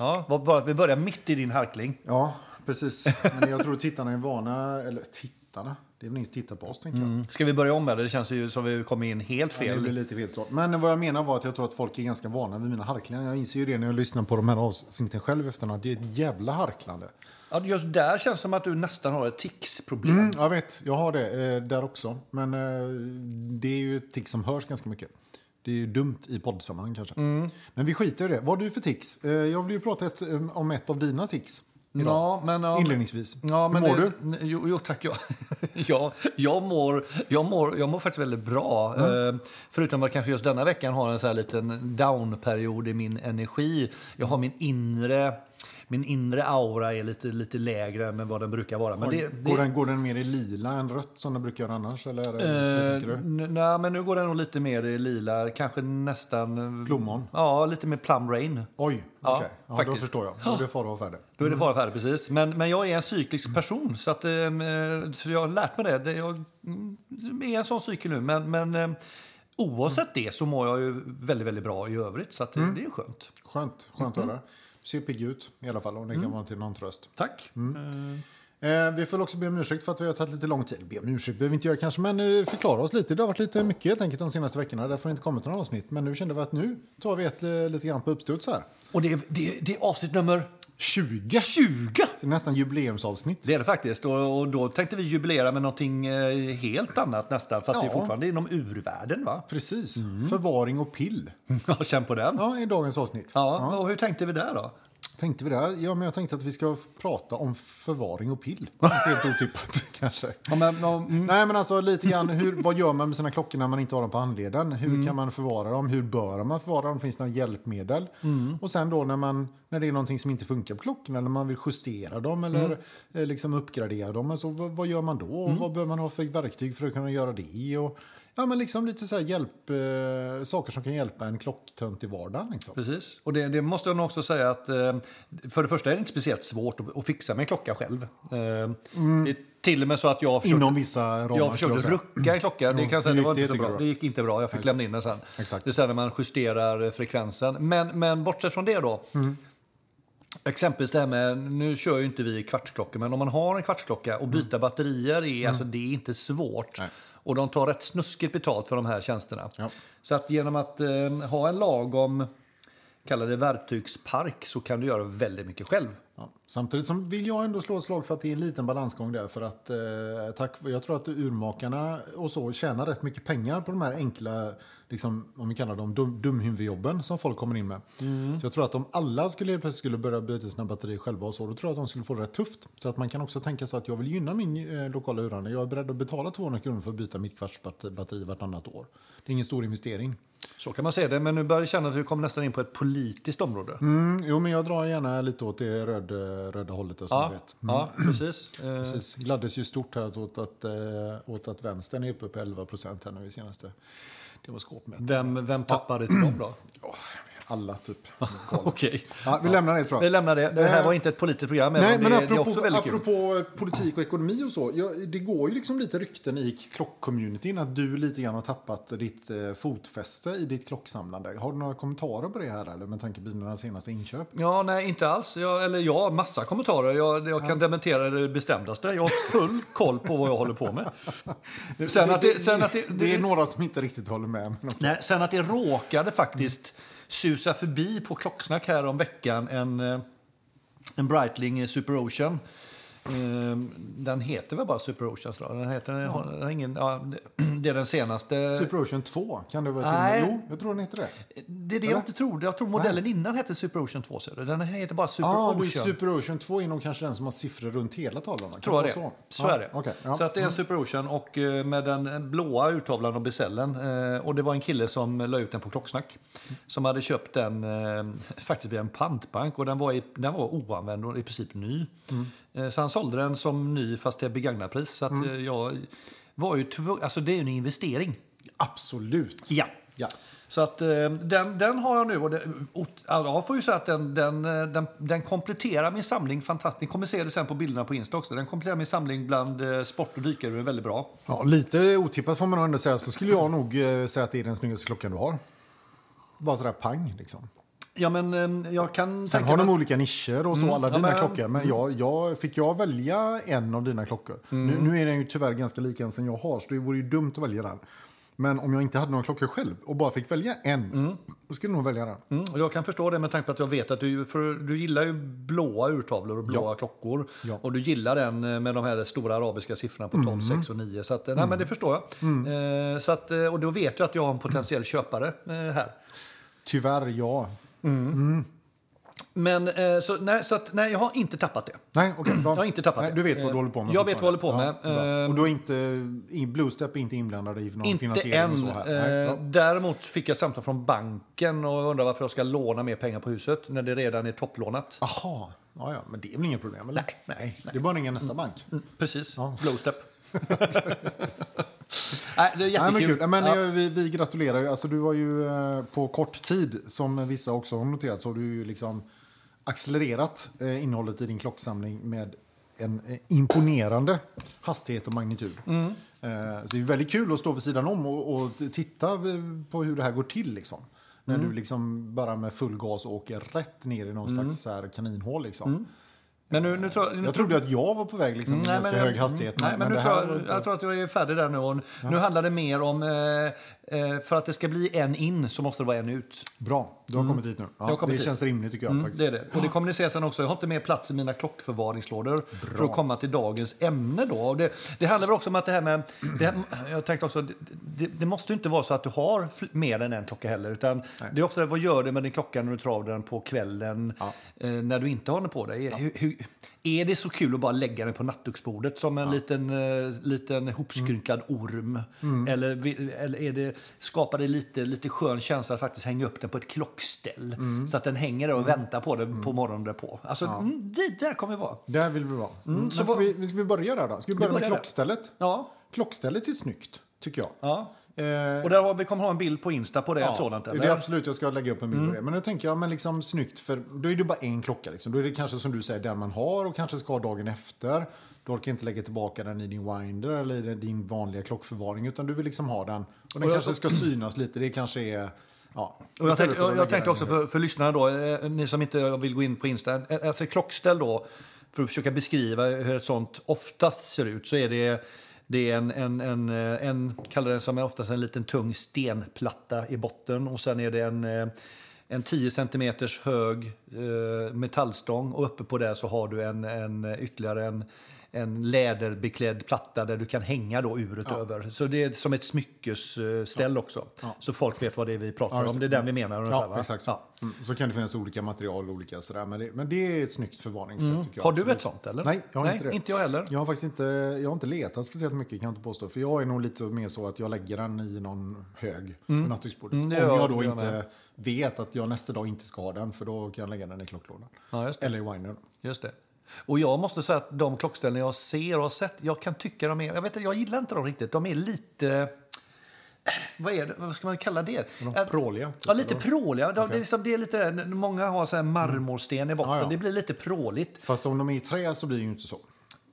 Ja, var bara att vi börjar mitt i din harkling. Ja, precis. Men jag tror tittarna är vana, eller tittarna, det är väl ingen som tittar på oss tänker jag. Ska vi börja om eller? Det känns ju som vi kom in helt Ja, det fel. blir lite fel start. Men vad jag menar var att jag tror att folk är ganska vana vid mina harklingar. Jag inser ju det när jag lyssnar på de här avsnitten själv efterhand. Det är ett jävla harklande. Ja, just där känns det som att du nästan har ett ticsproblem. Mm, jag vet, jag har det eh, där också. Men eh, det är ju ett tics som hörs ganska mycket. Det är ju dumt i poddsammanhang kanske. Men vi skiter i det. Vad har du för tics? Eh, jag vill ju prata ett, eh, om ett av dina tics. Idag. Ja, men... Ja, Inledningsvis. Ja, men Hur mår det, du? Jo, jo tack. Jag, jag, jag, mår, jag, mår, jag mår faktiskt väldigt bra. Mm. Eh, förutom att kanske just denna veckan har en så här liten down-period i min energi. Jag har min inre... Min inre aura är lite, lite lägre än vad den brukar vara. Men det, det, Går, den, går den mer i lila än rött som den brukar göra annars? Eller, tänker du? n- nej, men nu går den nog lite mer i lila. Kanske nästan... eh, Plommon? Ja, lite mer plum rain. Oj, Ja, okej. Ja, då faktiskt. förstår jag. Då är det fara och färde. Då är det fara färdig, precis. Men, men jag är en cyklisk person, så, att, eh, så jag har lärt mig det. det jag mm, är en sån cykel nu. Men, men oavsett det så mår jag ju väldigt, väldigt bra i övrigt. Så det- det är skönt. Skönt, skönt Mm. att höra. Du ser pigg ut i alla fall, om det kan vara till någon tröst. Tack. Eh, vi får också be om ursäkt för att vi har tagit lite lång tid. Be om ursäkt behöver vi inte göra kanske, men eh, förklara oss lite. Det har varit lite mycket helt enkelt de senaste veckorna. Därför har det inte kommit några avsnitt. Men nu kände vi att nu tar vi ett eh, lite grann på uppstuds här. Och det, är- det, är- det är avsnitt nummer 20! 20! Så det är nästan jubileumsavsnitt. Det är det faktiskt. Och, och då tänkte vi jubilera med någonting eh, helt annat nästan. Fast det är Ja. fortfarande inom urvärlden, va? Precis. Förvaring och pill. Ja, känn på den. Ja, i dagens avsnitt. Ja, och hur tänkte vi där då? Tänkte vi det? Ja, men jag tänkte att vi ska prata om förvaring och pill. Inte helt otippat kanske. Ja, men, ja, mm. Nej, men alltså lite grann, hur, vad gör man med sina klockor när man inte har dem på handleden? Hur Mm. kan man förvara dem? Hur bör man förvara dem? Finns det några hjälpmedel? Mm. Och sen då när, man, när det är någonting som inte funkar på klockorna, eller man vill justera dem eller Mm. eh, liksom uppgradera dem, alltså, vad, vad gör man då? Och Vad bör man ha för verktyg för att kunna göra det? Och, ja, men liksom lite så här hjälp, eh, saker som kan hjälpa en klocktönt i vardagen. Liksom. Precis. Och det, det måste jag nog också säga att eh, för det första är det inte speciellt svårt att, att fixa med klocka själv. Eh, är till och med så att jag försökte, Inom vissa ramar. jag försökte rucka en klocka. Det, kan jag säga, det, var gick inte det, så bra. det gick inte bra. Jag fick lämna in den sen. Exakt. Det är sen när man justerar eh, frekvensen. Men, men bortsett från det då. Mm. Exempelvis det här med, nu kör ju inte vi kvartsklockor, men om man har en kvartsklocka och byta batterier är, alltså, det är inte svårt. Mm. Nej. Och de tar rätt snuskigt betalt för de här tjänsterna. Ja. Så att genom att eh, ha en lagom, kalla det verktygspark, så kan du göra väldigt mycket själv. Ja. Samtidigt som vill jag ändå slå ett slag för att det är en liten balansgång där. För att, eh, tack, jag tror att urmakarna och så tjänar rätt mycket pengar på de här enkla, liksom, om vi kallar dem dum, dumhuvudjobben som folk kommer in med. Mm. Så jag tror att om alla skulle helt plötsligt skulle börja byta sina batterier själva och så, då tror jag att de skulle få det rätt tufft. Så att man kan också tänka sig att jag vill gynna min eh, lokala urhandlare. Jag är beredd att betala 200 kronor för att byta mitt kvartsbatteri vartannat år. Det är ingen stor investering. Så kan man säga det, men nu börjar jag känna att vi kommer nästan in på ett politiskt område. Mm, jo, men jag drar gärna lite åt det röd, röda hållet, som Ja, du vet. ja, precis. Precis. Gladdes ju stort här åt att, eh, åt att vänstern är uppe på 11 procent här nu i senaste. Skåpmätt. Vem, vem tappade till dem då? Åh, alla typ. Okej. Ja, vi lämnar det tror Vi jag. lämnar det. Det här Eh, var inte ett politiskt program, Nej, men det, det är apropå, också väldigt kul. apropå politik och ekonomi och så. Ja, det går ju liksom lite rykten i klockcommunityn att du lite grann har tappat ditt eh, fotfäste i ditt klocksamlande. Har du några kommentarer på det här eller med tanke på dina senaste inköp? Ja, nej, inte alls. Jag, eller ja, massa kommentarer. Jag, jag kan dementera det bestämdaste. Jag har full koll på vad jag håller på med. Sen att det- sen att det- det är det- några som inte riktigt håller med. Nej, sen att det råkade faktiskt susa förbi på klocksnack här om veckan en, eh, en Breitling Super Ocean. Eh, Den heter väl bara Super Ocean? Den heter, den har ingen, ja, det- är den senaste. Super Ocean 2, kan det vara Nej. Jo, jag tror den heter det. det är det jag inte tror. Jag tror modellen innan hette Super Ocean 2. ser du. Den heter bara Super ah, Ocean. Super Ocean 2 är nog kanske den som har siffror runt hela tavlan. Kan tror jag det vara Så, Ja, är det. okej, ja. Så att det är en Super Ocean och eh, med den blåa urtavlan och besällen. Eh, Och det var en kille som la ut den på Klocksnack. Som hade köpt den eh, faktiskt via en pantbank och den var, i, den var oanvänd och i princip ny. Mm. Eh, Så han sålde den som ny fast till begagnatpris. Så att Mm. eh, jag var ju tvungen, alltså det är ju en investering. Absolut. Ja. Ja. Så att eh, den, den har jag nu och det, alltså, jag får ju säga att den, den, den, den kompletterar min samling fantastiskt. Ni kommer se det sen på bilderna på Insta också. Den kompletterar min samling bland sport och dykare väldigt bra. ja, lite otippat får man ändå säga. Så skulle jag nog säga att det är den snyggaste klockan du har. Bara sådär pang liksom. Ja, men eh, jag kan Sen har de olika nischer och så, alla Ja, dina men- klockor. Men jag, jag, fick jag välja en av dina klockor? Nu, nu är den ju tyvärr ganska lik en som jag har, så det vore ju dumt att välja den. Men om jag inte hade någon klocka själv och bara fick välja en, då skulle jag nog välja den. Mm, jag kan förstå det med tanke på att jag vet att du, för du gillar ju blåa urtavlor och blåa klockor. Ja. Mm. Och du gillar den eh, med de här stora arabiska siffrorna på 12, 6 och 9. Så att, eh, nej, men det förstår jag. Eh, så att, och då vet jag att jag har en potentiell köpare eh, här. Tyvärr, ja. Men eh, så, nej, så att, nej, jag har inte tappat det. Nej, bra. Jag har inte tappat Nej, det. Du vet vad Eh, du håller på med? jag vet vad jag håller på med. Eh, och du är inte, i Bluestep är inte inblandad i någon Inte finansiering än. och så här? Nej, Eh, däremot fick jag samtal från banken och undrar varför jag ska låna mer pengar på huset när det redan är topplånat. Aha, ja, ja, men det är väl inget problem? Eller? Nej, nej, Det är bara att ringa nästa bank. Precis, Ja. Blowstep. Nej, det är Nej, jättekul. men kul. Men, Ja. eh, vi, vi gratulerar ju. Alltså, du har ju eh, på kort tid, som vissa också har noterat, så har du ju liksom accelererat eh, innehållet i din klocksamling med en imponerande hastighet och magnitud. Mm. Så det är väldigt kul att stå vid sidan om och, och titta på hur det här går till. Liksom. När Mm. du liksom bara med full gas åker rätt ner i någon slags så här kaninhål. Liksom. Men nu, nu tror, nu Jag trodde att jag var på väg liksom, med Nej, ganska men- hög hastighet. Nej, men, nu det tror inte- jag tror att jag är färdig där nu. Och Nu handlar det mer om... Eh, eh, för att det ska bli en in så måste det vara en ut. Bra, du har kommit hit nu. Mm. Ja, det hit. känns rimligt tycker jag. faktiskt. Det är det. Och det kommunicerar sen också. Jag har inte mer plats i mina klockförvaringslådor för att komma till dagens ämne. Då. Det, det handlar väl också om att det här med... Det här, jag tänkte också, det, det, måste inte vara så att du har mer än en klocka heller. Utan det är också det, vad gör du med din klocka när du travar den på kvällen eh, när du inte har den på dig? Hur, hur, är det så kul att bara lägga den på nattduksbordet som en liten, eh, liten hopskrynklad orm? Eller, vi- eller är det, skapar det lite, lite skön känsla att faktiskt hänga upp den på ett klockställ? Så att den hänger där och väntar på det på morgonen därpå. Alltså, mm, det där kommer vi vara. Där vill vi vara. Mm. Så ska, vi, ska vi börja där då? Ska vi börja med börjar där. klockstället? Ja. Klockstället är snyggt, tycker jag. ja. Eh, Och där vi kommer ha en bild på Insta på det, ett sådant. det Eller? Mm. är absolut, jag ska lägga upp en bild på det. Men då tänker jag, men liksom snyggt, för då är det bara en klocka. Liksom. Då är det kanske som du säger, den man har och kanske ska ha dagen efter. Du orkar inte lägga tillbaka den i din winder eller i din vanliga klockförvaring, utan du vill liksom ha den. Och den Och jag- kanske ska synas lite, det kanske är... Ja, Och jag tänkte, jag, jag tänkte också för, för lyssnarna då, eh, ni som inte vill gå in på Insta, eh, alltså klockställ då, för att försöka beskriva hur ett sånt oftast ser ut, så är det det är en, en, en, eh, en kallar den som är oftast en liten tung stenplatta i botten och sen är det en, eh, en 10 cm hög eh, metallstång och uppe på det så har du en, en ytterligare en, en läderbeklädd platta där du kan hänga då uret över. Så det är som ett smyckesställ också. Så folk vet vad det är vi pratar Ja, om. det. Är den vi menar. ungefär, Ja, va? exakt. Ja. Så. Mm. så kan det finnas olika material, olika sådär. Men det, men det är ett snyggt förvaringssätt. Tycker jag, Har du ett sånt eller? Nej, jag har Nej, inte det. Inte jag heller. Jag har faktiskt inte, jag har inte letat speciellt mycket kan jag inte påstå. För jag är nog lite mer så att jag lägger den i någon hög på nattduksbordet. Mm, Om jag då inte med. vet att jag nästa dag inte ska ha den. För då kan jag lägga den i klocklådan. Ja. Eller i windern. Just det. Och jag måste säga att de klockställen jag ser och har sett, jag kan tycka de är, jag vet jag gillar inte dem riktigt. De är lite, vad är det, vad ska man kalla det? De pråliga. Typ, Ja, lite eller? pråliga. De, det, är liksom, det är lite, många har så här marmorsten i botten. Ja, ja. Det blir lite pråligt. Fast om de är i trä så blir det ju inte så.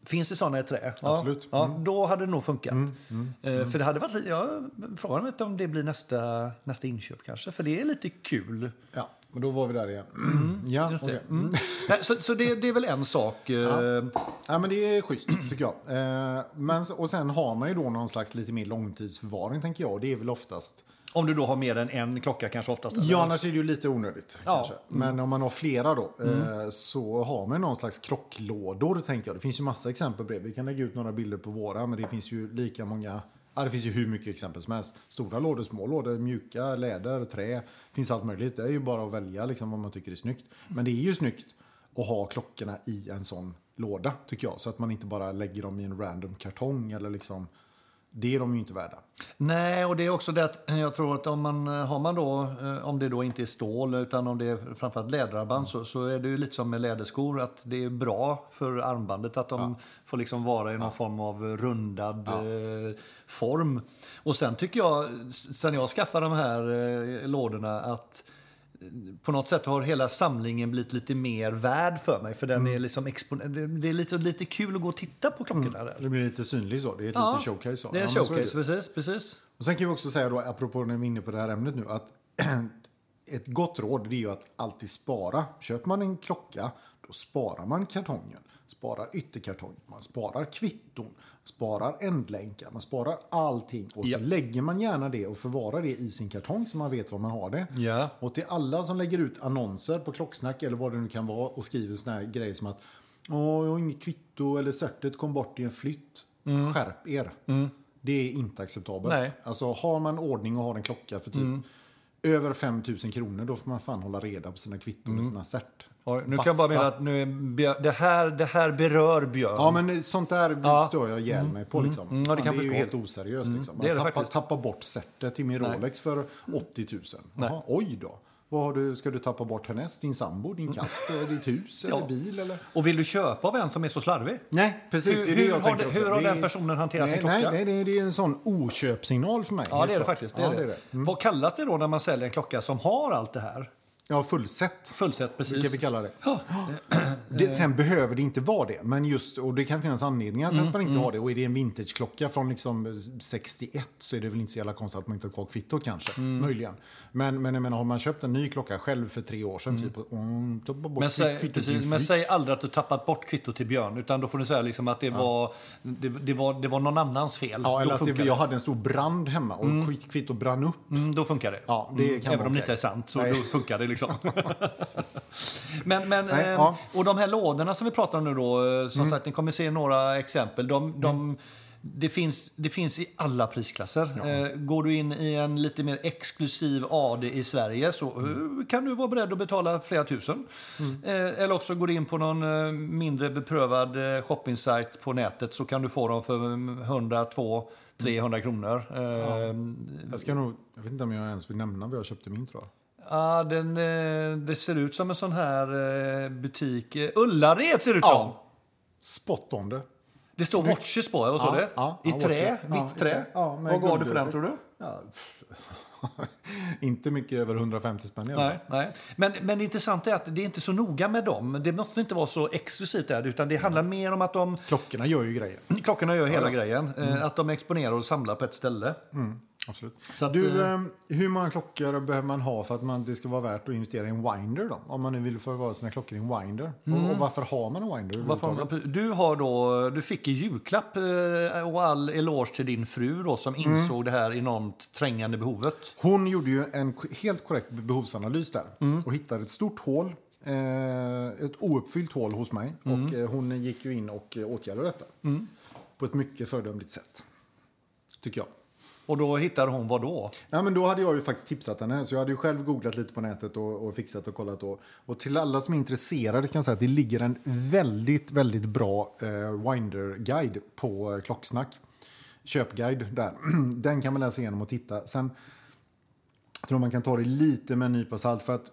Finns det såna i trä? Absolut. Ja, ja, då hade det nog funkat. Eh, För det hade varit jag frågar mig om det blir nästa, nästa inköp kanske. För det är lite kul. Ja, men då var vi där igen. ja, Just det. okej. Mm. Så så det, det är väl en sak. eh, Ja, men det är schysst, tycker jag. Eh, men, och sen har man ju då någon slags lite mer långtidsförvaring, tänker jag. Det är väl oftast... Om du då har mer än en klocka kanske oftast. eller? Ja, annars är det ju lite onödigt. Ja. Kanske. Men om man har flera då, eh, så har man någon slags krocklådor, tänker jag. Det finns ju massa exempel på det. Vi kan lägga ut några bilder på våra, men det finns ju lika många... Ja, det finns ju hur mycket exempel som helst. Stora lådor, små lådor, mjuka, läder, trä. finns allt möjligt. Det är ju bara att välja liksom, vad man tycker är snyggt. Men det är ju snyggt att ha klockorna i en sån låda, tycker jag. Så att man inte bara lägger dem i en random kartong eller liksom... Det är de ju inte värda. Nej, och det är också det att jag tror att om man har man då, eh, om det då inte är stål utan om det är framförallt läderarmband så, så är det ju lite som med läderskor att det är bra för armbandet att de får liksom vara i någon form av rundad eh, form. Och sen tycker jag, sen jag skaffade de här eh, lådorna att på något sätt har hela samlingen blivit lite mer värd för mig. För den är liksom det- är lite, lite kul att gå och titta på klockorna där. Det blir lite synligt så. Det är ett Ja, showcase. Så. Det är en Ja, showcase, det. precis. precis. Och sen kan vi också säga då, apropå när vi är inne på det här ämnet nu, att ett gott råd det är ju att alltid spara. Köper man en klocka, då sparar man kartongen. Sparar ytterkartongen, man sparar kvitton, sparar ändlänkar, man sparar allting. Och Ja. så lägger man gärna det och förvarar det i sin kartong så man vet var man har det. Ja. Och till alla som lägger ut annonser på Klocksnack eller vad det nu kan vara och skriver såna här grejer som att Åh, jag har inget kvitto eller certet kom bort i en flytt. Skärp er. Det är inte acceptabelt. Nej. Alltså har man ordning och har en klocka för typ över 5 000 kronor då får man fan hålla reda på sina kvitton och sina cert. Nu kan jag bara Basta. mena att nu det, här, det här berör Björn. Ja, men sånt där Ja. stör jag ihjäl mig på. Liksom. Mm, ja, det Fan, kan det är ju helt oseriöst. Liksom. det är det Man tappar, faktiskt. tappar bort sättet till min. Rolex för 80 000. Jaha, oj då. Vad har du, ska du tappa bort härnäst? Din sambo, din katt, eh, ditt hus eller Ja. bil? Eller? Och vill du köpa av en som är så slarvig? Nej, precis. Hur- det är det hur jag har det- hur har Det den personen hanterat sin nej, klocka? Nej, nej, det är en sån oköpsignal för mig. Ja, det är det klart. faktiskt. Det ja, är det. Vad kallas det då när man säljer en klocka som har allt det här? Ja, fullsätt. Fullsätt, precis. vi kalla det. Ja. det. Sen behöver det inte vara det. Men just, och det kan finnas anledningar till Mm, att man inte har det. Och är det en vintageklocka från liksom 61 så är det väl inte så jävla konstigt att man inte har kvar kvittot kanske. Mm. Möjligen. Men, men jag menar, har man köpt en ny klocka själv för tre år sedan, typ, och mm, bort Men, säg, kvittot precis, men säg aldrig att du tappat bort kvittot till Björn. Utan då får du säga liksom att det, var, det, det, var, det var någon annans fel. Ja, eller då, att det, jag hade en stor brand hemma och mm. kvittot brann upp. Mm, då funkar det. Ja, det kan Även om det inte är sant så Nej. då funkar det liksom. men, men, Nej, eh, ja. Och de här lådorna som vi pratar om nu då, eh, Mm. som sagt, ni kommer se några exempel. De, de, det, finns, det finns i alla prisklasser. Eh, går du in i en lite mer exklusiv AD i Sverige så Mm. eh, kan du vara beredd att betala flera tusen. Eh, eller också går du in på någon eh, mindre beprövad shoppingsajt på nätet så kan du få dem för mm, 100, 200, 300 kronor. Eh, Jag, ska nog, jag vet inte om jag ens vill nämna vad jag köpte min tror jag. Ja, den, eh, det ser ut som en sån här eh, butik. Eh, Ullared ser det ut som. Ja. Spot on det. Det står Snyggt. watches på. Vad sa Ja, ja, I ja, trä? Ja, Vitt trä? Ja, Vad gav du för den tror du? Ja, inte mycket över 150 spänn Nej, nej. Men, men det intressanta är att det är inte så noga med dem. Det måste inte vara så exklusivt där, utan det handlar mer om att de, Klockorna gör ju grejer. klockorna gör hela grejen. Mm. Att de exponerar och samlar på ett ställe. Absolut. Så att, du, eh, eh, hur många klockor behöver man ha för att man, det ska vara värt att investera i en winder då? Om man nu vill förvara sina klockor i en winder. Och, och varför har man en winder Varför, du, har då, du fick i julklapp eh, och all eloge till din fru då, som Mm. insåg det här enormt trängande behovet. Hon gjorde ju en helt korrekt behovsanalys där Mm. och hittade ett stort hål, eh, ett ouppfyllt hål hos mig. Mm. Och eh, hon gick ju in och eh, åtgärdade detta på ett mycket föredömligt sätt. Tycker jag. Och då hittade hon vad då? Ja, men då hade jag ju faktiskt tipsat henne. Så jag hade ju själv googlat lite på nätet och, och fixat och kollat. Och, och till alla som är intresserade kan jag säga att det ligger en väldigt, väldigt bra eh, Winder-guide på eh, Klocksnack. Köpguide där. Den kan man läsa igenom och titta. Sen jag tror man kan ta det lite med en nypa salt. För att,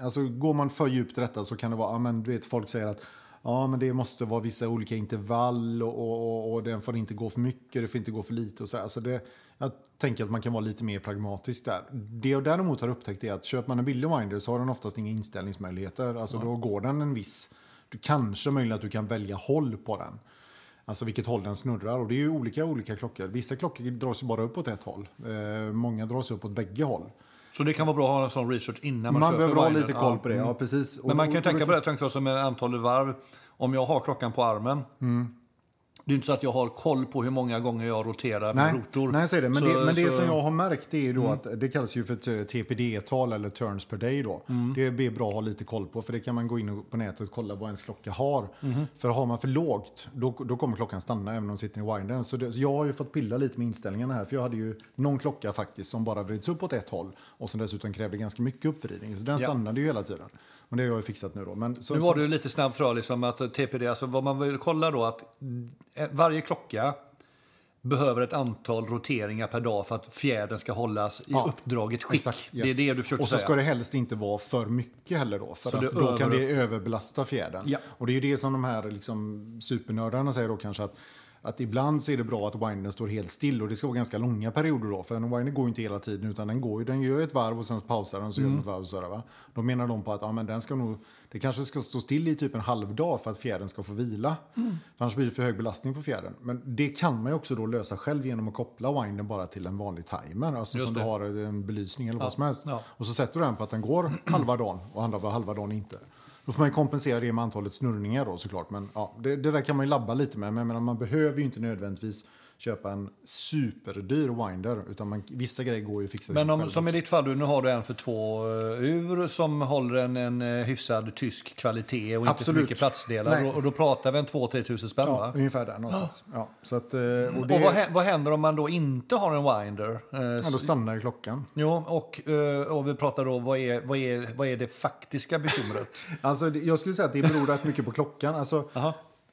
alltså, går man för djupt i detta så kan det vara, ja, men, du vet, folk säger att ja, men det måste vara vissa olika intervall och, och, och, och den får inte gå för mycket, det får inte gå för lite. Och så, här. alltså det, jag tänker att man kan vara lite mer pragmatisk där. Det jag däremot har upptäckt är att köper man en billig winder så har den oftast inga inställningsmöjligheter. Alltså då går den en viss, du kanske möjligen att du kan välja håll på den. Alltså vilket håll den snurrar. Och det är ju olika olika klockor. Vissa klockor dras ju bara upp åt ett håll. Eh, många dras upp åt bägge håll. Så det kan vara bra att ha en sån research innan man, Man, köper behöver ha lite koll på det. Ja, precis. Men man kan tänka på det som med antalet varv. Om jag har klockan på armen. Det är inte så att jag har koll på hur många gånger jag roterar Nej, rotor. nej är det. Men, Så- det, men det så- Mm. som jag har märkt det är då att det kallas ju för ett eh, TPD-tal eller turns per day då. Mm. Det är bra att ha lite koll på för det kan man gå in på nätet och kolla vad ens klocka har. Mm-hmm. För har man för lågt då, då kommer klockan stanna även om den sitter i windern. Så, det, så jag har ju fått pilla lite med inställningarna här för jag hade ju någon klocka faktiskt som bara vrids upp åt ett håll och som dessutom krävde ganska mycket uppvridning. Så den Ja. stannade ju hela tiden. Men det har jag ju fixat nu då. Men, så, Nu så- var det ju lite snabbt tror jag, liksom att TPD, alltså vad man vill kolla då att eh, varje klocka behöver ett antal roteringar per dag för att fjädern ska hållas i Ja, uppdraget skick. Exakt, Det är yes. det du försökte Och så säga. ska det helst inte vara för mycket heller då. För Så då kan över- det överbelasta fjädern. Ja. Och det är ju det som de här liksom, supernördarna säger då kanske att att ibland så är det bra att windern står helt still och det ska vara ganska långa perioder då. För en winder går inte hela tiden utan den går ju, den gör ett varv och sen pausar den och så gör den ett varv och så där, va. Då menar de på att ja, men den ska nog, det kanske ska stå still i typ en halv dag för att fjädern ska få vila. För annars blir det för hög belastning på fjädern. Men det kan man ju också då lösa själv genom att koppla windern bara till en vanlig timer. Alltså Just som det. du har en belysning eller vad som helst. ja. Och så sätter du den på att den går halva dagen och andra halva dagen inte. Då får man ju kompensera det med antalet snurrningar då såklart. Men ja, det, det där kan man ju labba lite med. Men menar, man behöver ju inte nödvändigtvis köpa en superdyr winder. Utan man, vissa grejer går ju att fixa Men om, som i också. ditt fall, nu har du en för två eh, ur som håller en, en eh, hyfsad tysk kvalitet och inte för Absolut. mycket platsdelar. Och, och då pratar vi en 2-3 tusen spänn Ja, va? ungefär där någonstans. Ja. så att, eh, och Och det, vad, hä- vad händer om man då inte har en winder? Ja, då stannar klockan. Jo, och, och vi pratar då, vad är, vad är, vad är det faktiska bekymret? Alltså, jag skulle säga att det beror rätt mycket på klockan. Alltså.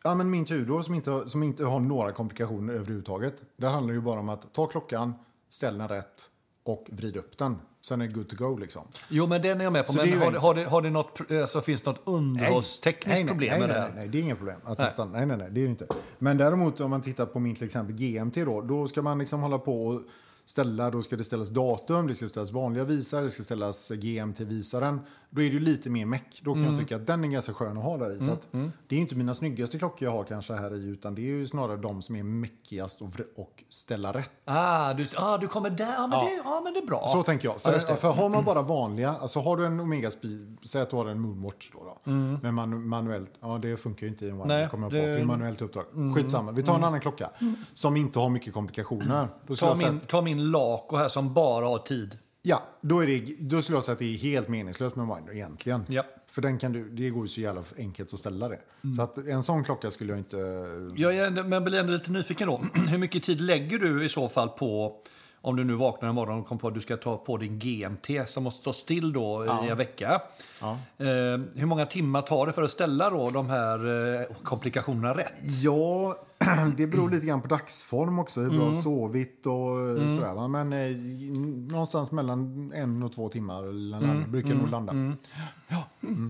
Ja, men min Tudor som inte, har- som inte har några komplikationer överhuvudtaget. Där handlar det ju bara om att ta klockan, ställ den rätt och vrid upp den. Sen är det good to go liksom. Jo, men den är jag med på. Så det Men ju har, det- har, det, har det något, alltså, finns det något underhållstekniskt nej, nej, problem nej, med nej, det nej, nej, det är inga problem. Att nej. Stanna, nej, nej, nej, det är det inte. Men däremot om man tittar på min till exempel GMT då, då ska man liksom hålla på och ställa, då ska det ställas datum, det ska ställas vanliga visare, det ska ställas GMT-visaren. Då är det ju lite mer meck. Då kan Mm. jag tycka att den är ganska skön att ha där i. Så att det är inte mina snyggaste klockor jag har kanske här i, utan det är ju snarare de som är meckigast och, och ställa rätt. Ah, du, ah, du kommer där. Ja, men, Ja. Det, ja, men det är bra. Så tänker jag. Ja, För, det. för har man bara vanliga, alltså har du en Omega Speed, säg att du har en Moonwatch då, då men man, manuellt, ja det funkar ju inte i en Mm. Wine, kommer jag på, det- Mm. för det är manuellt uppdrag. Skitsamma, vi tar en annan klocka som inte har mycket komplikationer. Ta jag säga, min, ta min Laco här som bara har tid. Ja, då, är det, då skulle jag säga att det är helt meningslöst med Winder egentligen. Ja. För den kan du, det går ju så jävla enkelt att ställa det. Så att en sån klocka skulle jag inte... Jag är, men blir ändå lite nyfiken då. Hur mycket tid lägger du i så fall på om du nu vaknar en morgon och kommer på att du ska ta på din GMT som måste stå still då i en vecka. Ja. Eh, hur många timmar tar det för att ställa då de här eh, komplikationerna rätt? Ja, det beror lite grann på dagsform också. Hur bra Mm. sovit och sådär. Va? Men eh, någonstans mellan en och två timmar Mm. brukar nog landa.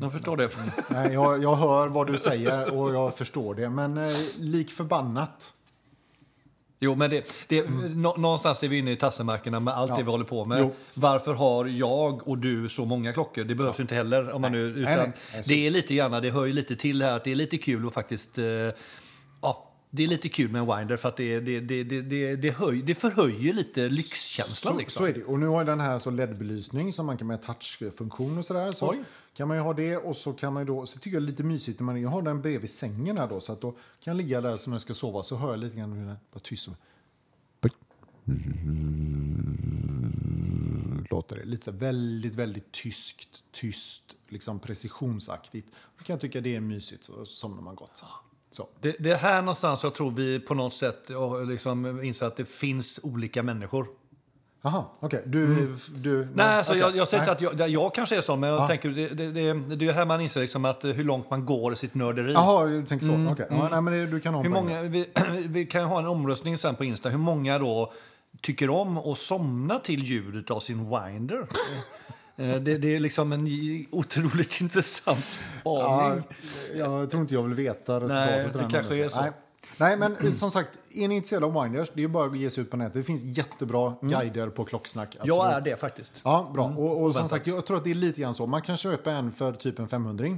Jag förstår det. Nej, jag, jag hör vad du säger och jag förstår det. Men eh, lik förbannat. Jo, men det, det, nå, någonstans är vi inne i tassemarkerna med allt Ja. det vi håller på med. Jo. Varför har jag och du så många klockor? Det behövs ju inte heller. Om man nu, utan nej, nej. Det är lite grann, det hör ju lite till här att det är lite kul och faktiskt... Eh, ja, det är lite kul med en winder för att det, det, det, det, det, det, höj, det förhöjer lite lyxkänslan. Så, liksom. så är det. Och nu har den här så LED-belysning som man kan med touchfunktion och sådär. Så kan man ju ha det och så kan man ju då, så tycker jag det är lite mysigt när man jag har den bredvid sängen här då. Så att då kan jag ligga där så när jag ska sova så hör jag lite grann hur den är tyst som låter det. Lite så väldigt, väldigt tyskt, tyst, liksom precisionsaktigt. Då kan jag tycka det är mysigt så somnar man gott. Så. Det, det är här någonstans jag tror vi på något sätt liksom inser att det finns olika människor. Jaha, okej. Du, du... Mm. Nej, alltså, okej. jag, jag säger Nej. inte att jag, jag kanske är sån, men jag tänker, det, det, det, det är här man inser liksom att eh, hur långt man går i sitt nörderi. Jaha, du tänker så. Okej. Ja, nej, men det, du kan ha Mm, Hur många, vi, vi kan ha en omröstning sen på Insta. Hur många då tycker om att somna till ljudet av sin winder? Eh, det, det är liksom en otroligt intressant spaning. Ja, jag tror inte jag vill veta resultatet. Nej, det kanske är så. Nej. Nej, men som sagt, är ni intresserade av winders, det är bara att ge sig ut på nätet. Det finns jättebra guider på klocksnack. Mm. jag absolut. är det faktiskt. Ja, bra. Och, och som sagt, jag tror att det är lite grann så. Man kan köpa en för typ en 500 eh,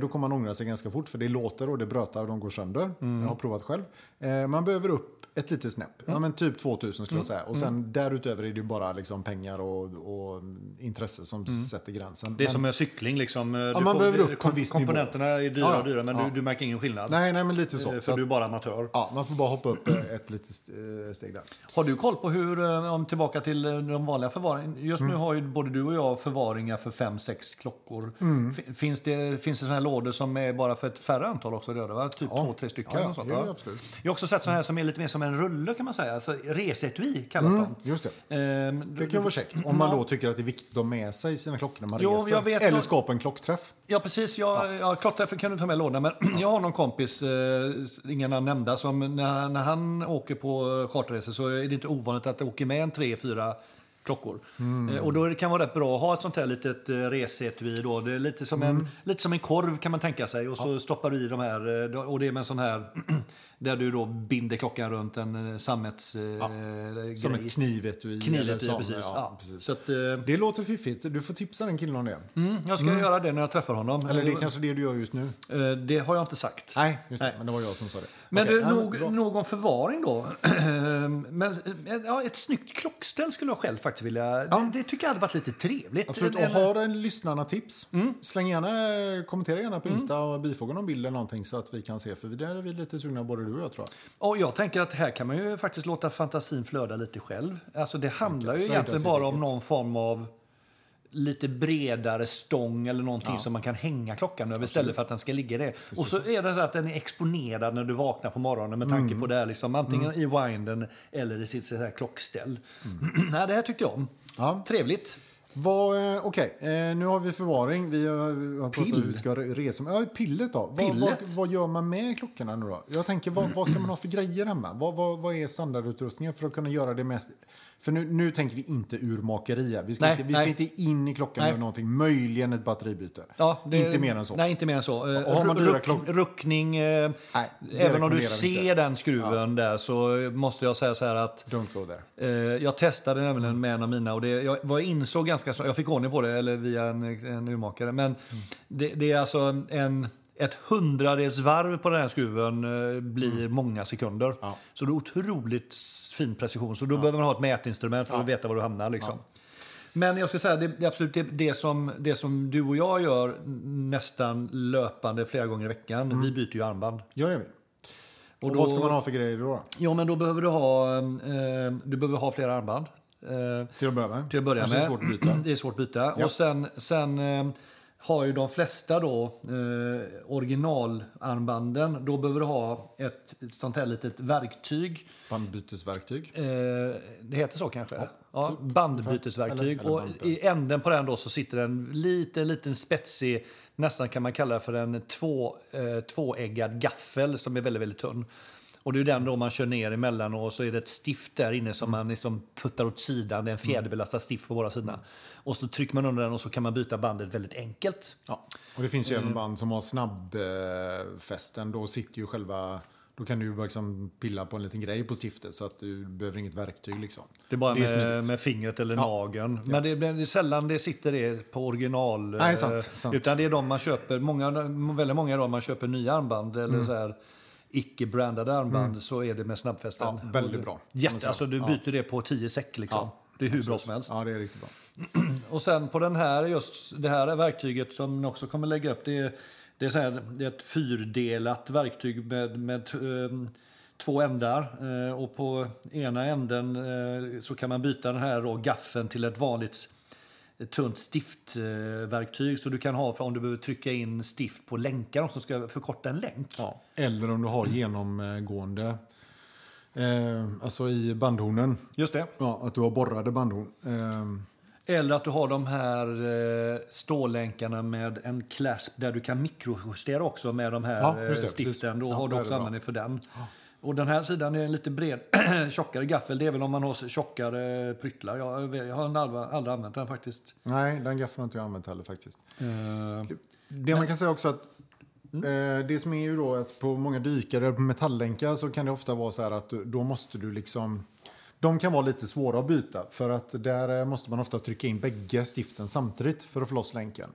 Då kommer man ångra sig ganska fort, för det låter och det brötar och de går sönder. Mm. Jag har provat själv. Eh, man behöver upp ett litet snäpp. Ja, men typ 2000 skulle jag Mm. säga. Och sen därutöver är det bara liksom pengar och, och intresse som sätter gränsen. Mm. Det är Men- som en cykling. Liksom. Du man behöver upp på en viss nivå. komponenterna är dyra Ja, och dyra, men ja. du, du märker ingen skillnad. Nej, nej, men lite så. Eh, så För att, du är bara amatör. ja, man får bara hoppa upp eh, ett litet eh, steg där. Har du koll på hur, eh, om tillbaka till eh, de vanliga förvaringarna. Just Mm. nu har ju både du och jag förvaringar för fem sex klockor. Mm. Fin- Finns det, finns det sådana här lådor som är bara för ett färre antal också? Röda, va? Typ två, tre stycken? Ja, ja, sånt, absolut. Jag har också sett sådana här som är lite mer som en rulle kan man säga. Alltså, resetui kallas de. Just det. Ehm, Det kan vara käckt om man då tycker att det är viktigt att ha med sig sina klockor när man Jo, reser. Eller nog- ska på en klockträff. Ja, precis. Jag, ja. klotterdärför kan du ta med lådan. Men jag har någon kompis, eh, ingen namn nämnda, som när, när han åker på charterresor så är det inte ovanligt att det åker med en tre, fyra klockor. Eh, och då kan det vara rätt bra att ha ett sånt här litet eh, resetui. Då. Det är lite som, en, lite som en korv kan man tänka sig. Och så stoppar du i de här, eh, och det är med en sån här där du då binder klockan runt en eh, sammets... Eh, Som grej. ett knivetui. Knivet i, som- precis. ja, Ja, precis. Så att, eh, Det låter fiffigt. Du får tipsa den killen om det. mm, jag ska göra det när jag träffar honom. Eller det är kanske det du gör just nu. Det har jag inte sagt. Nej, just det. Nej. Men det var jag som sa det. Men du, nej, nog, bra. nog om förvaring då. Men, ja, ett snyggt klockställ skulle jag själv faktiskt vilja... Det, det tycker jag hade varit lite trevligt. Absolut. Och har en lyssnarna tips, släng gärna, kommentera gärna på Insta och bifoga någon bild eller någonting så att vi kan se. För där är vi lite sugna, både du och jag tror jag. Och jag tänker att här kan man ju faktiskt låta fantasin flöda lite själv. Alltså det handlar ju egentligen bara om någon form av lite bredare stång eller någonting som man kan hänga klockan över istället för att den ska ligga där. Och så är det så att den är exponerad när du vaknar på morgonen med tanke på det här, liksom, antingen i winden eller i sitt så här klockställ. Nej, det här tyckte jag om. Ja. Trevligt. Vad, eh, Okej, eh, nu har vi förvaring. Vi har, har pratat Pill. om hur vi ska re- resa. Ja, pillet då? Vad, vad, Pillet? vad gör man med klockorna nu då? Jag tänker, vad, vad ska man ha för grejer hemma? Vad, vad, vad är standardutrustningen för att kunna göra det mest... För nu, nu tänker vi inte urmakeri här. Vi ska, Nej, inte, vi ska inte in i klockan Nej. med någonting. Möjligen ett batteribyte. Ja, det- inte mer än så. Nej, inte mer än så. Eh, Och har man ruck, klock- ruckning, eh, Nej, även om du ser inte. den skruven där så måste jag säga så här att Don't go there. eh, jag testade nämligen med en av mina och det, jag, vad jag insåg ganska snart, jag fick ordning på det eller via en, en urmakare, men Mm. det, det är alltså en ett hundradels varv på den här skruven eh, blir många sekunder. Mm. Ja. Så det är otroligt fin precision. Så då behöver man ha ett mätinstrument för att veta var du hamnar. Liksom. Men jag ska säga, det, det är absolut det, det, som, det som du och jag gör nästan löpande flera gånger i veckan. Vi byter ju armband. Gör det vi. Och, då- vad ska man ha för grejer då? Ja, men då behöver du ha, eh, du behöver ha flera armband. Eh, Till att börja med? till att börja Kanske med. är svårt att byta. Det är svårt att byta. Ja. Och sen, sen eh, har ju de flesta då eh, originalarmbanden. Då behöver du ha ett, ett sånt här litet verktyg. Bandbytesverktyg. Eh, det heter så kanske? Ja, bandbytesverktyg. Eller- eller och i änden på den då så sitter en liten, liten spetsig, nästan kan man kalla det för en två, eh, tvåeggad gaffel som är väldigt, väldigt tunn. Och det är den då man kör ner emellan och så är det ett stift där inne som man liksom puttar åt sidan. Det är en fjäderbelastad stift på båda sidorna. Och så trycker man under den och så kan man byta bandet väldigt enkelt. Ja. Och det finns ju Mm. även band som har snabbfästen. Då sitter ju själva... Då kan du liksom pilla på en liten grej på stiftet så att du behöver inget verktyg. Liksom. Det är bara med, smidigt. med fingret eller Ja. nageln. Men det, det är sällan det sitter det på original. Nej, sant, eh, sant. Utan det är de man köper. Många, väldigt många då man köper nya armband eller Mm. så här icke-brandade armband så är det med snabbfästen. Ja, väldigt bra. Jätte, alltså du byter det på 10 säck liksom. Ja. Det är hur bra som helst. Ja, det är riktigt bra. Och sen på den här, just det här verktyget som ni också kommer lägga upp. Det är, det är, så här, det är ett fyrdelat verktyg med, med eh, två ändar. Eh, och på ena änden eh, så kan man byta den här då, gaffeln till ett vanligt ett tunt stiftverktyg. Så du kan ha för om du behöver trycka in stift på länkar som ska förkorta en länk. Ja. Eller om du har genomgående... Eh, alltså i bandhornen. Just det. Ja, att du har borrade bandhorn. Eh, Eller att du har de här eh, stålänkarna med en clasp där du kan mikrojustera också med de här Ja, just det, eh, stiften. precis. Då Ja, har du också användning för den. Och den här sidan är en lite bred, tjockare gaffel. Det är väl om man har tjockare pryttlar. Jag, jag har aldrig, aldrig använt den faktiskt. nej, den gaffeln har inte jag använt heller faktiskt. Eh, Det man kan säga också att eh, det som är ju då att på många dykare, på metalllänkar så kan det ofta vara så här att då måste du liksom de kan vara lite svåra att byta för att där eh, måste man ofta trycka in bägge stiften samtidigt för att få loss länken.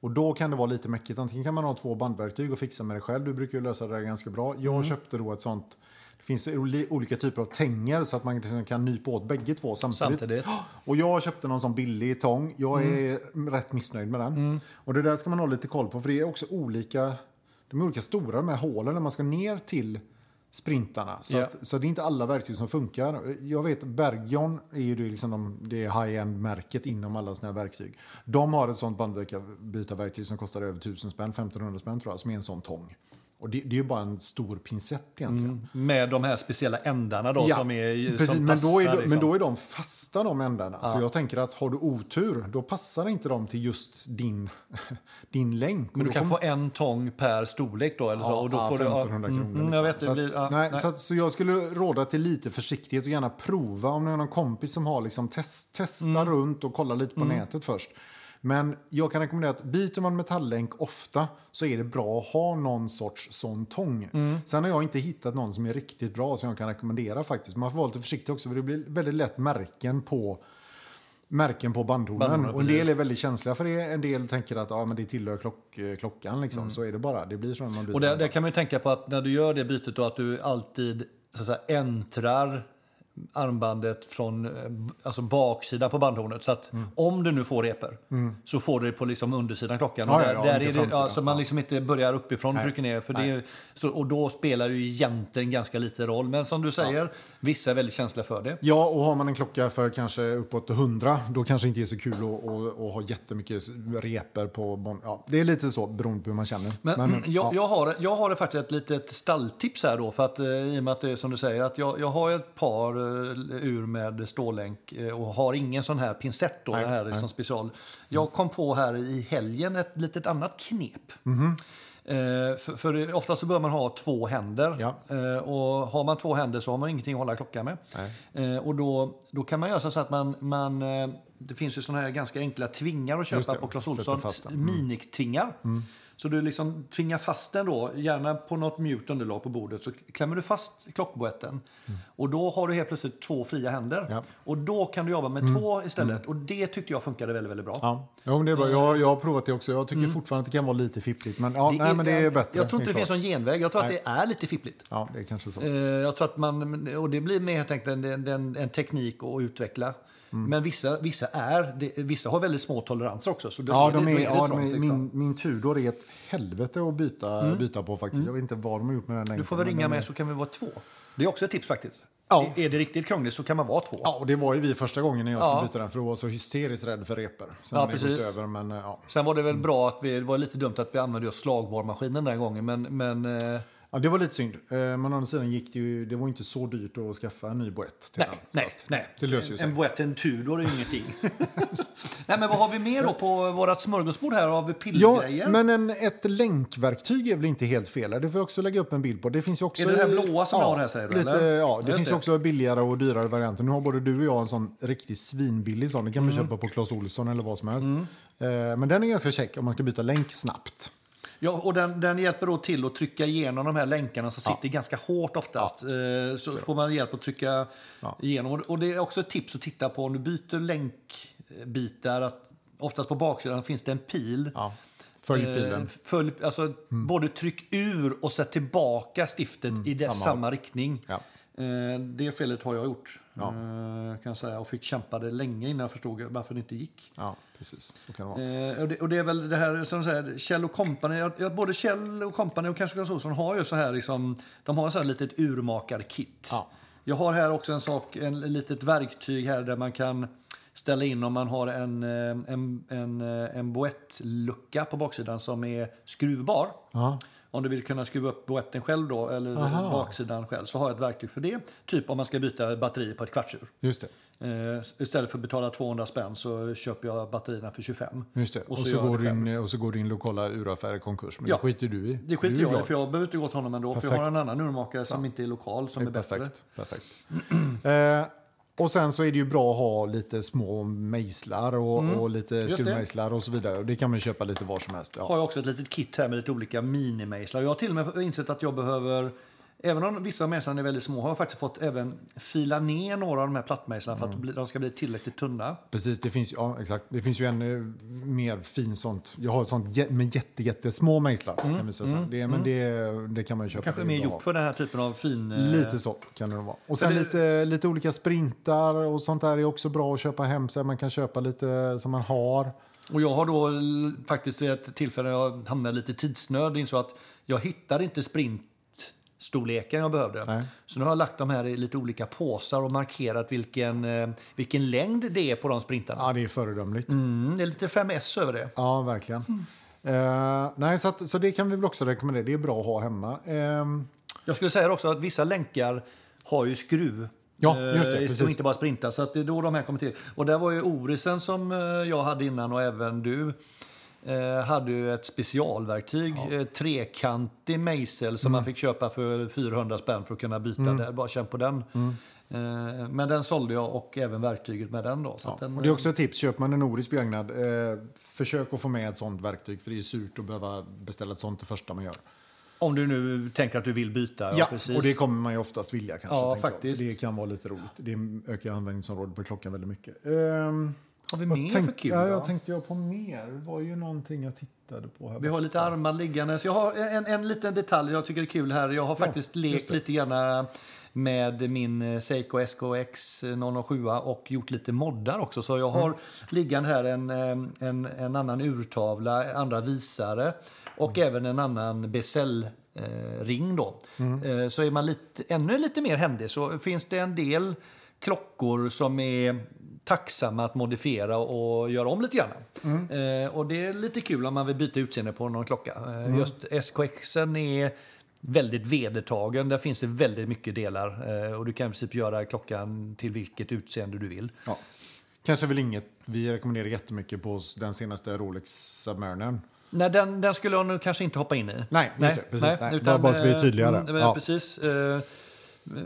Och då kan det vara lite mäckigt. Antingen kan man ha två bandverktyg och fixa med det själv. Du brukar ju lösa det ganska bra. Jag köpte då ett sånt det finns oli- olika typer av tänger så att man liksom kan nypa åt bägge två samtidigt. Samtidigt. Och jag köpte någon sån billig tång. Jag är rätt missnöjd med den. Och det där ska man ha lite koll på för det är också olika. De är olika stora de här hålen när man ska ner till sprintarna. Så, Ja. att, så det är inte alla verktyg som funkar. Jag vet Bergion är ju det, liksom de, det high-end-märket inom alla såna här verktyg. De har ett sånt bandbytarverktyg som kostar över 1000 spänn, 1500 spänn tror jag, som är en sån tång. Och det, det är ju bara en stor pincett egentligen. Med de här speciella ändarna då som är precis, som men, då är, passar, de- liksom. men då är de fasta de ändarna. Så jag tänker att har du otur, då passar inte de till just din, din länk. Men du kan kommer- få en tång per storlek då? Eller så, och då ja, får du, ja, 1500 kronor. mm, jag vet, så, att, blir, ja, nej, nej. Så, att, så jag skulle råda till lite försiktighet och gärna prova om ni har någon kompis som har liksom test, testa Mm. runt och kolla lite på nätet först. Men jag kan rekommendera att byter man metalllänk ofta så är det bra att ha någon sorts sån tång. Mm. Sen har jag inte hittat någon som är riktigt bra som jag kan rekommendera faktiskt. Man får vara lite försiktig också för det blir väldigt lätt märken på märken på bandhornen. Bandhornen, och en del är väldigt känsliga för det. En del tänker att ja, men det tillhör klock, eh, klockan. Liksom. Så är det bara. Det blir så när man byter. Mm. Och där, där kan man ju tänka på att när du gör det bytet då att du alltid så att säga, äntrar armbandet från eh, alltså baksidan på bandhornet. Så att om du nu får repor så får du det på liksom undersidan av klockan. Mm. Ja, Och där, ja, där är det, ja, så man liksom inte börjar uppifrån och trycker ner. För det, så, och då spelar det ju egentligen ganska lite roll. Men som du säger, vissa är väldigt känsliga för det. Ja, och har man en klocka för kanske uppåt 100 då kanske det inte är så kul att, att, att ha jättemycket reper på... bon- Ja, det är lite så beroende på hur man känner. Men, jag, ja. jag, har, jag har faktiskt ett litet stalltips här då. För att, eh, I och med att det är som du säger, att jag, jag har ett par ur med stålänk eh, och har ingen sån här pincett då, Nej, här är nej. som special. Jag kom på här i helgen ett litet annat knep. Eh, för, för oftast så bör man ha två händer. Ja. Eh, och har man två händer så har man ingenting att hålla klockan med. Eh, och då, då kan man göra så att man, man eh, det finns ju såna här ganska enkla tvingar att köpa det, på Clas Ohlson. den. Miniktingar. Så du liksom tvingar fast den då, gärna på något mjukt underlag på bordet. Så klämmer du fast klockboetten. Och då har du helt plötsligt två fria händer. Ja. Och då kan du jobba med två istället. Och det tyckte jag funkade väldigt, väldigt bra. Ja, men det är bra. Jag, jag har provat det också. Jag tycker fortfarande att det kan vara lite fippligt. Men, ja, nej, men det är bättre. Jag tror inte det helt finns någon genväg. Jag tror Nej. att det är lite fippligt. Ja, det är kanske så. Eh, Jag tror att man, och det blir mer helt enkelt en, en, en, en teknik att utveckla. Men vissa, vissa, är, det, vissa har väldigt små toleranser också. Så Ja, de är, det ja, trångt, liksom. min, min Tudor är ett helvete att byta, byta på faktiskt. Jag vet inte vad de har gjort med den Du länken, får väl ringa är- så kan vi vara två. Det är också ett tips faktiskt. Ja. Är det riktigt krångligt så kan man vara två. Ja, och det var ju vi första gången när jag skulle Ja. byta den för att vara så hysteriskt rädd för repor. Sen Ja, precis. över, men ja. Sen var det väl bra att vi, det var lite dumt att vi använde just slagborrmaskinen den gången. Men, men eh, Ja, det var lite synd. Eh, Men å andra sidan gick det ju, det var inte så dyrt att skaffa en ny boett till nej, den. Så nej, att, nej. Det löser ju sig. en boett, en Tudor är ju ingenting. nej, men vad har vi mer då på vårt smörgåsbord här av Ja, pillgrejer? men en, ett länkverktyg är väl inte helt fel? Det får jag också lägga upp en bild på. Det finns också Är det det här blåa som ja, jag har här, säger du, Lite, eller? ja, det finns det. också billigare och dyrare varianter. Nu har både du och jag en sån riktigt svinbillig sån. Det kan man Mm. köpa på Clas Ohlson eller vad som helst. Eh, Men den är ganska check om man ska byta länk snabbt. Ja, och den, den hjälper då till att trycka igenom de här länkarna som sitter ganska hårt oftast. Eh, Så får man hjälp att trycka igenom. Och- det är också ett tips att titta på om du byter länkbitar. Att oftast på baksidan finns det en pil. Ja. Följ Eh, pilen. Följ, alltså, Både tryck ur och sätt tillbaka stiftet i det, samma samma, riktning. Ja. Eh, Det felet har jag gjort. Ja. eh, Kan jag säga, och fick kämpa det länge innan jag förstod varför det inte gick. Ja, precis. Så kan det vara. Eh, och, det, och det är väl det här som säger, Kjell och Company, ja, både Kjell och Company och kanske Clas Ohlson har ju så här liksom, de har en sån här litet urmakarkit. Ja. Jag har här också en sak, en litet verktyg här där man kan ställa in om man har en, en, en, en boettlucka på baksidan som är skruvbar. Ja. Om du vill kunna skruva upp boetten själv då, eller Aha. baksidan själv, så har jag ett verktyg för det. Typ om man ska byta batteri på ett kvartsur. Just det. Eh, istället för att betala 200 spänn så köper jag batterierna för 25. Just det. Och, så, gör jag går din, och så går din lokala uraffär i konkurs. Men Ja. det skiter du i. Det skiter du jag i, för jag behöver inte gå till honom ändå. För jag Perfekt. har en annan urmakare som inte är lokal, som är, är bättre. perfekt. perfekt. eh, och sen så är det ju bra att ha lite små mejslar och, och lite Mm. skruvmejslar och så vidare. Och det kan man köpa lite var som helst. har Ja. jag också ett litet kit här med lite olika minimejslar. Jag har till och med insett att jag behöver, även om vissa av mejslarna är väldigt små, har jag faktiskt fått även fila ner några av de här plattmejslarna för att Mm. de ska bli tillräckligt tunna. Precis, det finns, ja, exakt. det finns ju ännu mer fin sånt. Jag har sånt med jätte, jättesmå mejslar. kan säga så. det, men det, det kan man ju köpa. Kanske mer gjort för den här typen av fin... eh, Lite så kan det nog vara. Och sen det- lite, lite olika sprintar och sånt där är också bra att köpa hem. Så man kan köpa lite som man har. Och jag har då faktiskt vid ett tillfälle jag hamnade lite i tidsnöd insåg att jag hittade inte sprintstorleken jag behövde. Nej. Så nu har jag lagt dem här i lite olika påsar och markerat vilken, eh, vilken längd det är på de sprintarna. Ja, det är föredömligt. Mm, det är lite 5S över det. Ja, verkligen. Eh, nej, så, att, så det kan vi väl också rekommendera. Det är bra att ha hemma. Ehm, Jag skulle säga också att vissa länkar har ju skruv. Ja, just det, Eh. Som inte bara sprintar. Så att det är då de här kommer till. Och där var ju Orisen som jag hade innan och även du. Eh, hade ju ett specialverktyg, eh, trekantig mejsel som Mm. man fick köpa för 400 spänn för att kunna byta där. Bara känn på den. Mm. Eh, men den sålde jag och även verktyget med den. Då, så att den, och det är också ett tips. Köper man en Oris begagnad, eh, försök att få med ett sånt verktyg. För det är surt att behöva beställa ett sånt det första man gör. Om du nu tänker att du vill byta. Ja, precis. och det kommer man ju oftast vilja kanske. Ja, faktiskt. Jag. Det kan vara lite roligt. Det ökar användningsområdet på klockan väldigt mycket. Ehm, har vi mer tänk- för kul? Ja, jag tänkte jag på mer. Det var ju någonting jag tittade på här Vi har lite armband liggande. Så jag har en, en liten detalj jag tycker är kul här. Jag har faktiskt just lekt lite grann med min eh, Seiko SKX 007 och gjort lite moddar också. Så jag har Mm. liggande här en, eh, en, en annan urtavla, andra visare och Mm. även en annan bezel eh, ring då. Mm. Eh, Så är man lite, ännu lite mer händig så finns det en del klockor som är tacksamma att modifiera och göra om lite grann. Mm. Eh, och det är lite kul om man vill byta utseende på någon klocka. Eh, Mm. Just SKXen är väldigt vedertagen. Där finns det väldigt mycket delar eh, och du kan i princip göra klockan till vilket utseende du vill. Ja. Kanske väl inget vi rekommenderar jättemycket på den senaste Rolex Submarinern. Nej, den, den skulle jag nu kanske inte hoppa in i. Nej, just det, precis. Nej, bara- bara så vi är tydliga eh, där. mm, Ja. Precis.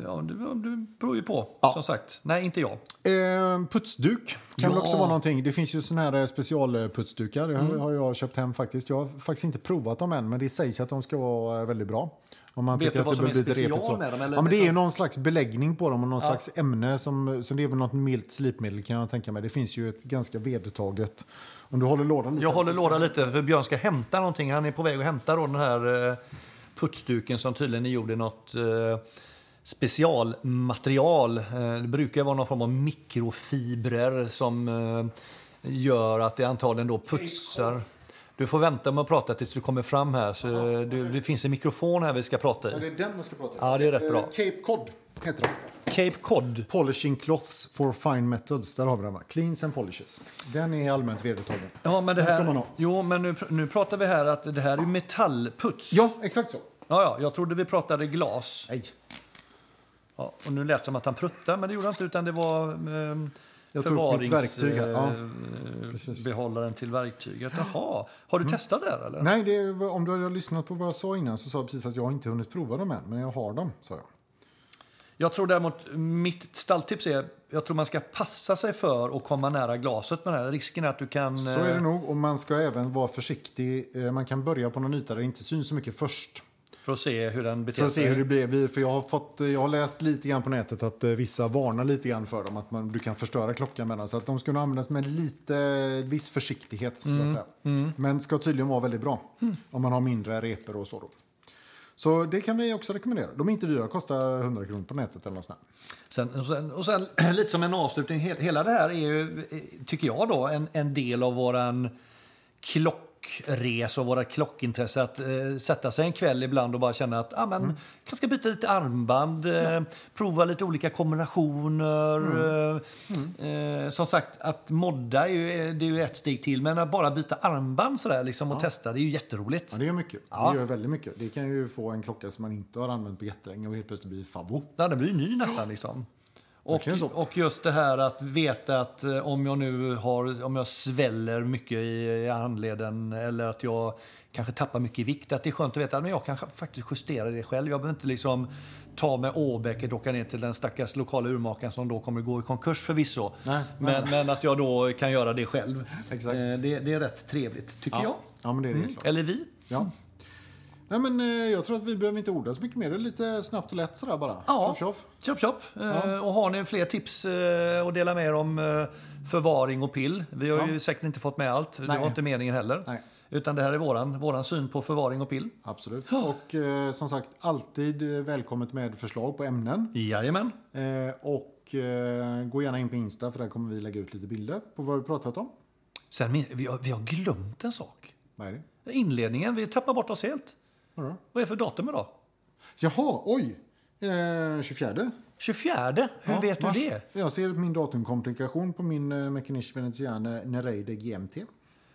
Ja, du, du beror ju på, Ja. som sagt. Nej, inte jag. Eh, putsduk kan Ja. också vara någonting. Det finns ju såna här eh, specialputsdukar. Det har, Mm. har jag köpt hem faktiskt. Jag har faktiskt inte provat dem än, men det sägs att de ska vara eh, väldigt bra. Om man Vet tycker du att vad det som är special med dem, eller Ja, men det är liksom- någon slags beläggning på dem och någon slags ämne som, som det är väl något milt slipmedel kan jag tänka mig. Det finns ju ett ganska vedertaget. Om du håller lådan lite. Jag håller lådan lite för Björn ska hämta någonting. Han är på väg att hämta då den här eh, putsduken som tydligen är gjord i något eh, specialmaterial. Eh, det brukar vara någon form av mikrofibrer som eh, gör att det antagligen då putsar. Du får vänta med att prata tills du kommer fram här. Så det, det finns en mikrofon här vi ska prata Ja, i. det är den man ska prata Ja, det är rätt bra. Eh, Cape Cod heter de. Cape Cod. Polishing cloths for fine metals. Där har vi den va? Cleans and polishes. Den är allmänt vedertagen. Ja, men det Den ska man här, ha. jo, men nu, nu pratar vi här att det här är metallputs. Ja, exakt så. ja, ja, jag trodde vi pratade glas. Nej. Ja, och nu lät det som att han pruttade, men det gjorde han inte. Utan det var eh, här. Ja, till verktyget. Jaha, har du testat det eller? Nej, det var, om du har lyssnat på vad jag sa innan så sa jag precis att jag inte hunnit prova dem än, men jag har dem, sa jag. Jag tror däremot, mitt stalltips är, jag tror man ska passa sig för att komma nära glaset med det här. Risken är att du kan... Så är det eh, nog, och man ska även vara försiktig. Eh, Man kan börja på någon yta där det inte syns så mycket först. För att se hur den beter att se sig. hur det blir. För jag har, fått, jag har läst lite grann på nätet att eh, vissa varnar lite grann för dem. Att man, du kan förstöra klockan med dem. Så att de ska nog användas med lite viss försiktighet. Skulle jag säga. Men ska tydligen vara väldigt bra. Om man har mindre repor och så. Då. Så det kan vi också rekommendera. De är inte dyra, kostar 100 kronor på nätet eller något sånt. Sen, och, sen, och sen lite som en avslutning, he- hela det här är ju, eh, tycker jag då, en, en del av våran klockresa och våra klockintresse. Att eh, sätta sig en kväll ibland och bara känna att ah, men, Mm. kanske byta lite armband, eh, prova lite olika kombinationer. Mm. Eh, eh, som sagt, att modda är ju, det är ju ett steg till, men att bara byta armband sådär, liksom, och testa, det är ju jätteroligt. Ja, det gör mycket. Ja. Det gör väldigt mycket. Det kan ju få en klocka som man inte har använt på jättelänge och helt plötsligt bli favvo. Ja, den blir ju ny nästan. Liksom. Och, och just det här att veta att eh, om jag nu har, om jag sväller mycket i, handleden eller att jag kanske tappar mycket i vikt, att det är skönt att veta att jag kan faktiskt justera det själv. Jag behöver inte liksom ta med åbäcket och åka ner till den stackars lokala urmakaren som då kommer gå i konkurs förvisso. Nej, nej. men, men att jag då kan göra det själv. Exakt. Eh, Det, det är rätt trevligt, tycker jag. Ja, men det är det klart. Eller vi. Ja. Nej, men eh, jag tror att vi behöver inte orda så mycket mer. Det är lite snabbt och lätt sådär bara. Ja. Tjoff, tjoff. Chop. Eh, Och har ni fler tips eh, att dela med er om förvaring och pill? Vi har ju säkert inte fått med allt. Det Nej. var inte meningen heller. Nej. Utan det här är våran, våran syn på förvaring och pill. Absolut. Och eh, som sagt, alltid välkommet med förslag på ämnen. Jajamän. Eh, och eh, gå gärna in på Insta för där kommer vi lägga ut lite bilder på vad vi pratat om. Sen, vi, har, vi har glömt en sak. Vad är det? Inledningen, vi tappar bort oss helt. Vadå? Vad är det för datum idag? Jaha, oj! Eh, 24. 24. Hur Ja, vet mars. du det? Jag ser min datumkomplikation på min eh, Mechanisch Veneziane Nereide GMT.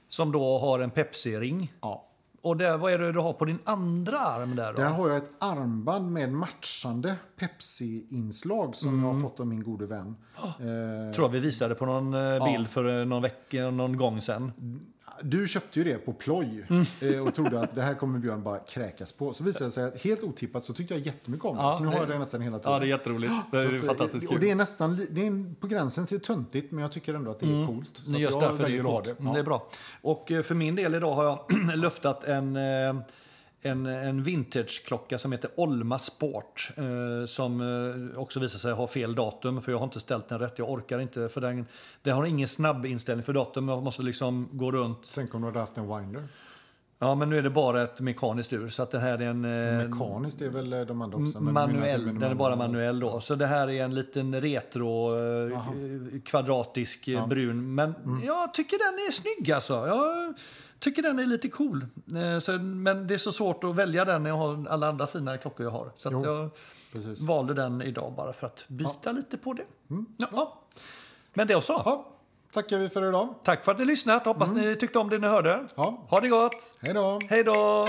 som då har en Pepsi-ring. Ja. Och där, vad är det du har på din andra arm där då? Där har jag ett armband med matchande Pepsi-inslag som jag har fått av min gode vän. Eh, tror jag vi visade på någon eh, bild för eh, någon vecka, någon gång sen. Du köpte ju det på ploj Mm. eh, och trodde att det här kommer Björn bara kräkas på. Så visade det sig att helt otippat så tyckte jag jättemycket om det. Ja, så nu det- har jag det nästan hela tiden. Ja, det är jätteroligt. Det är att, fantastiskt Och det är nästan det är på gränsen till töntigt, men jag tycker ändå att det är coolt. Så att Just jag därför det är att coolt. det. Mm, Det är bra. Och för min del idag har jag luftat en, eh, en, en vintageklocka som heter Olma Sport. eh, Som eh, också visar sig ha fel datum, för jag har inte ställt den rätt. Jag orkar inte, för den, den har ingen snabb inställning för datum. Jag måste liksom gå runt. Tänk om du hade haft en winder. Ja, men nu är det bara ett mekaniskt ur, så att det här är en... eh, Mekaniskt är väl eh, de andra också. manuell, den är bara manuell då. Så det här är en liten retro, eh, kvadratisk, eh, brun. Men Mm. jag tycker den är snygg alltså. Jag tycker den är lite cool. Eh, Så, men det är så svårt att välja den när jag har alla andra fina klockor jag har. Så Jo, jag precis. valde den idag bara för att byta lite på det. Ja, ja. Men det så. Mm. Ja, tackar vi för idag. Tack för att ni lyssnat. Hoppas ni tyckte om det ni hörde. Ja. Ha det gott. Hej då! Hej då! Ja.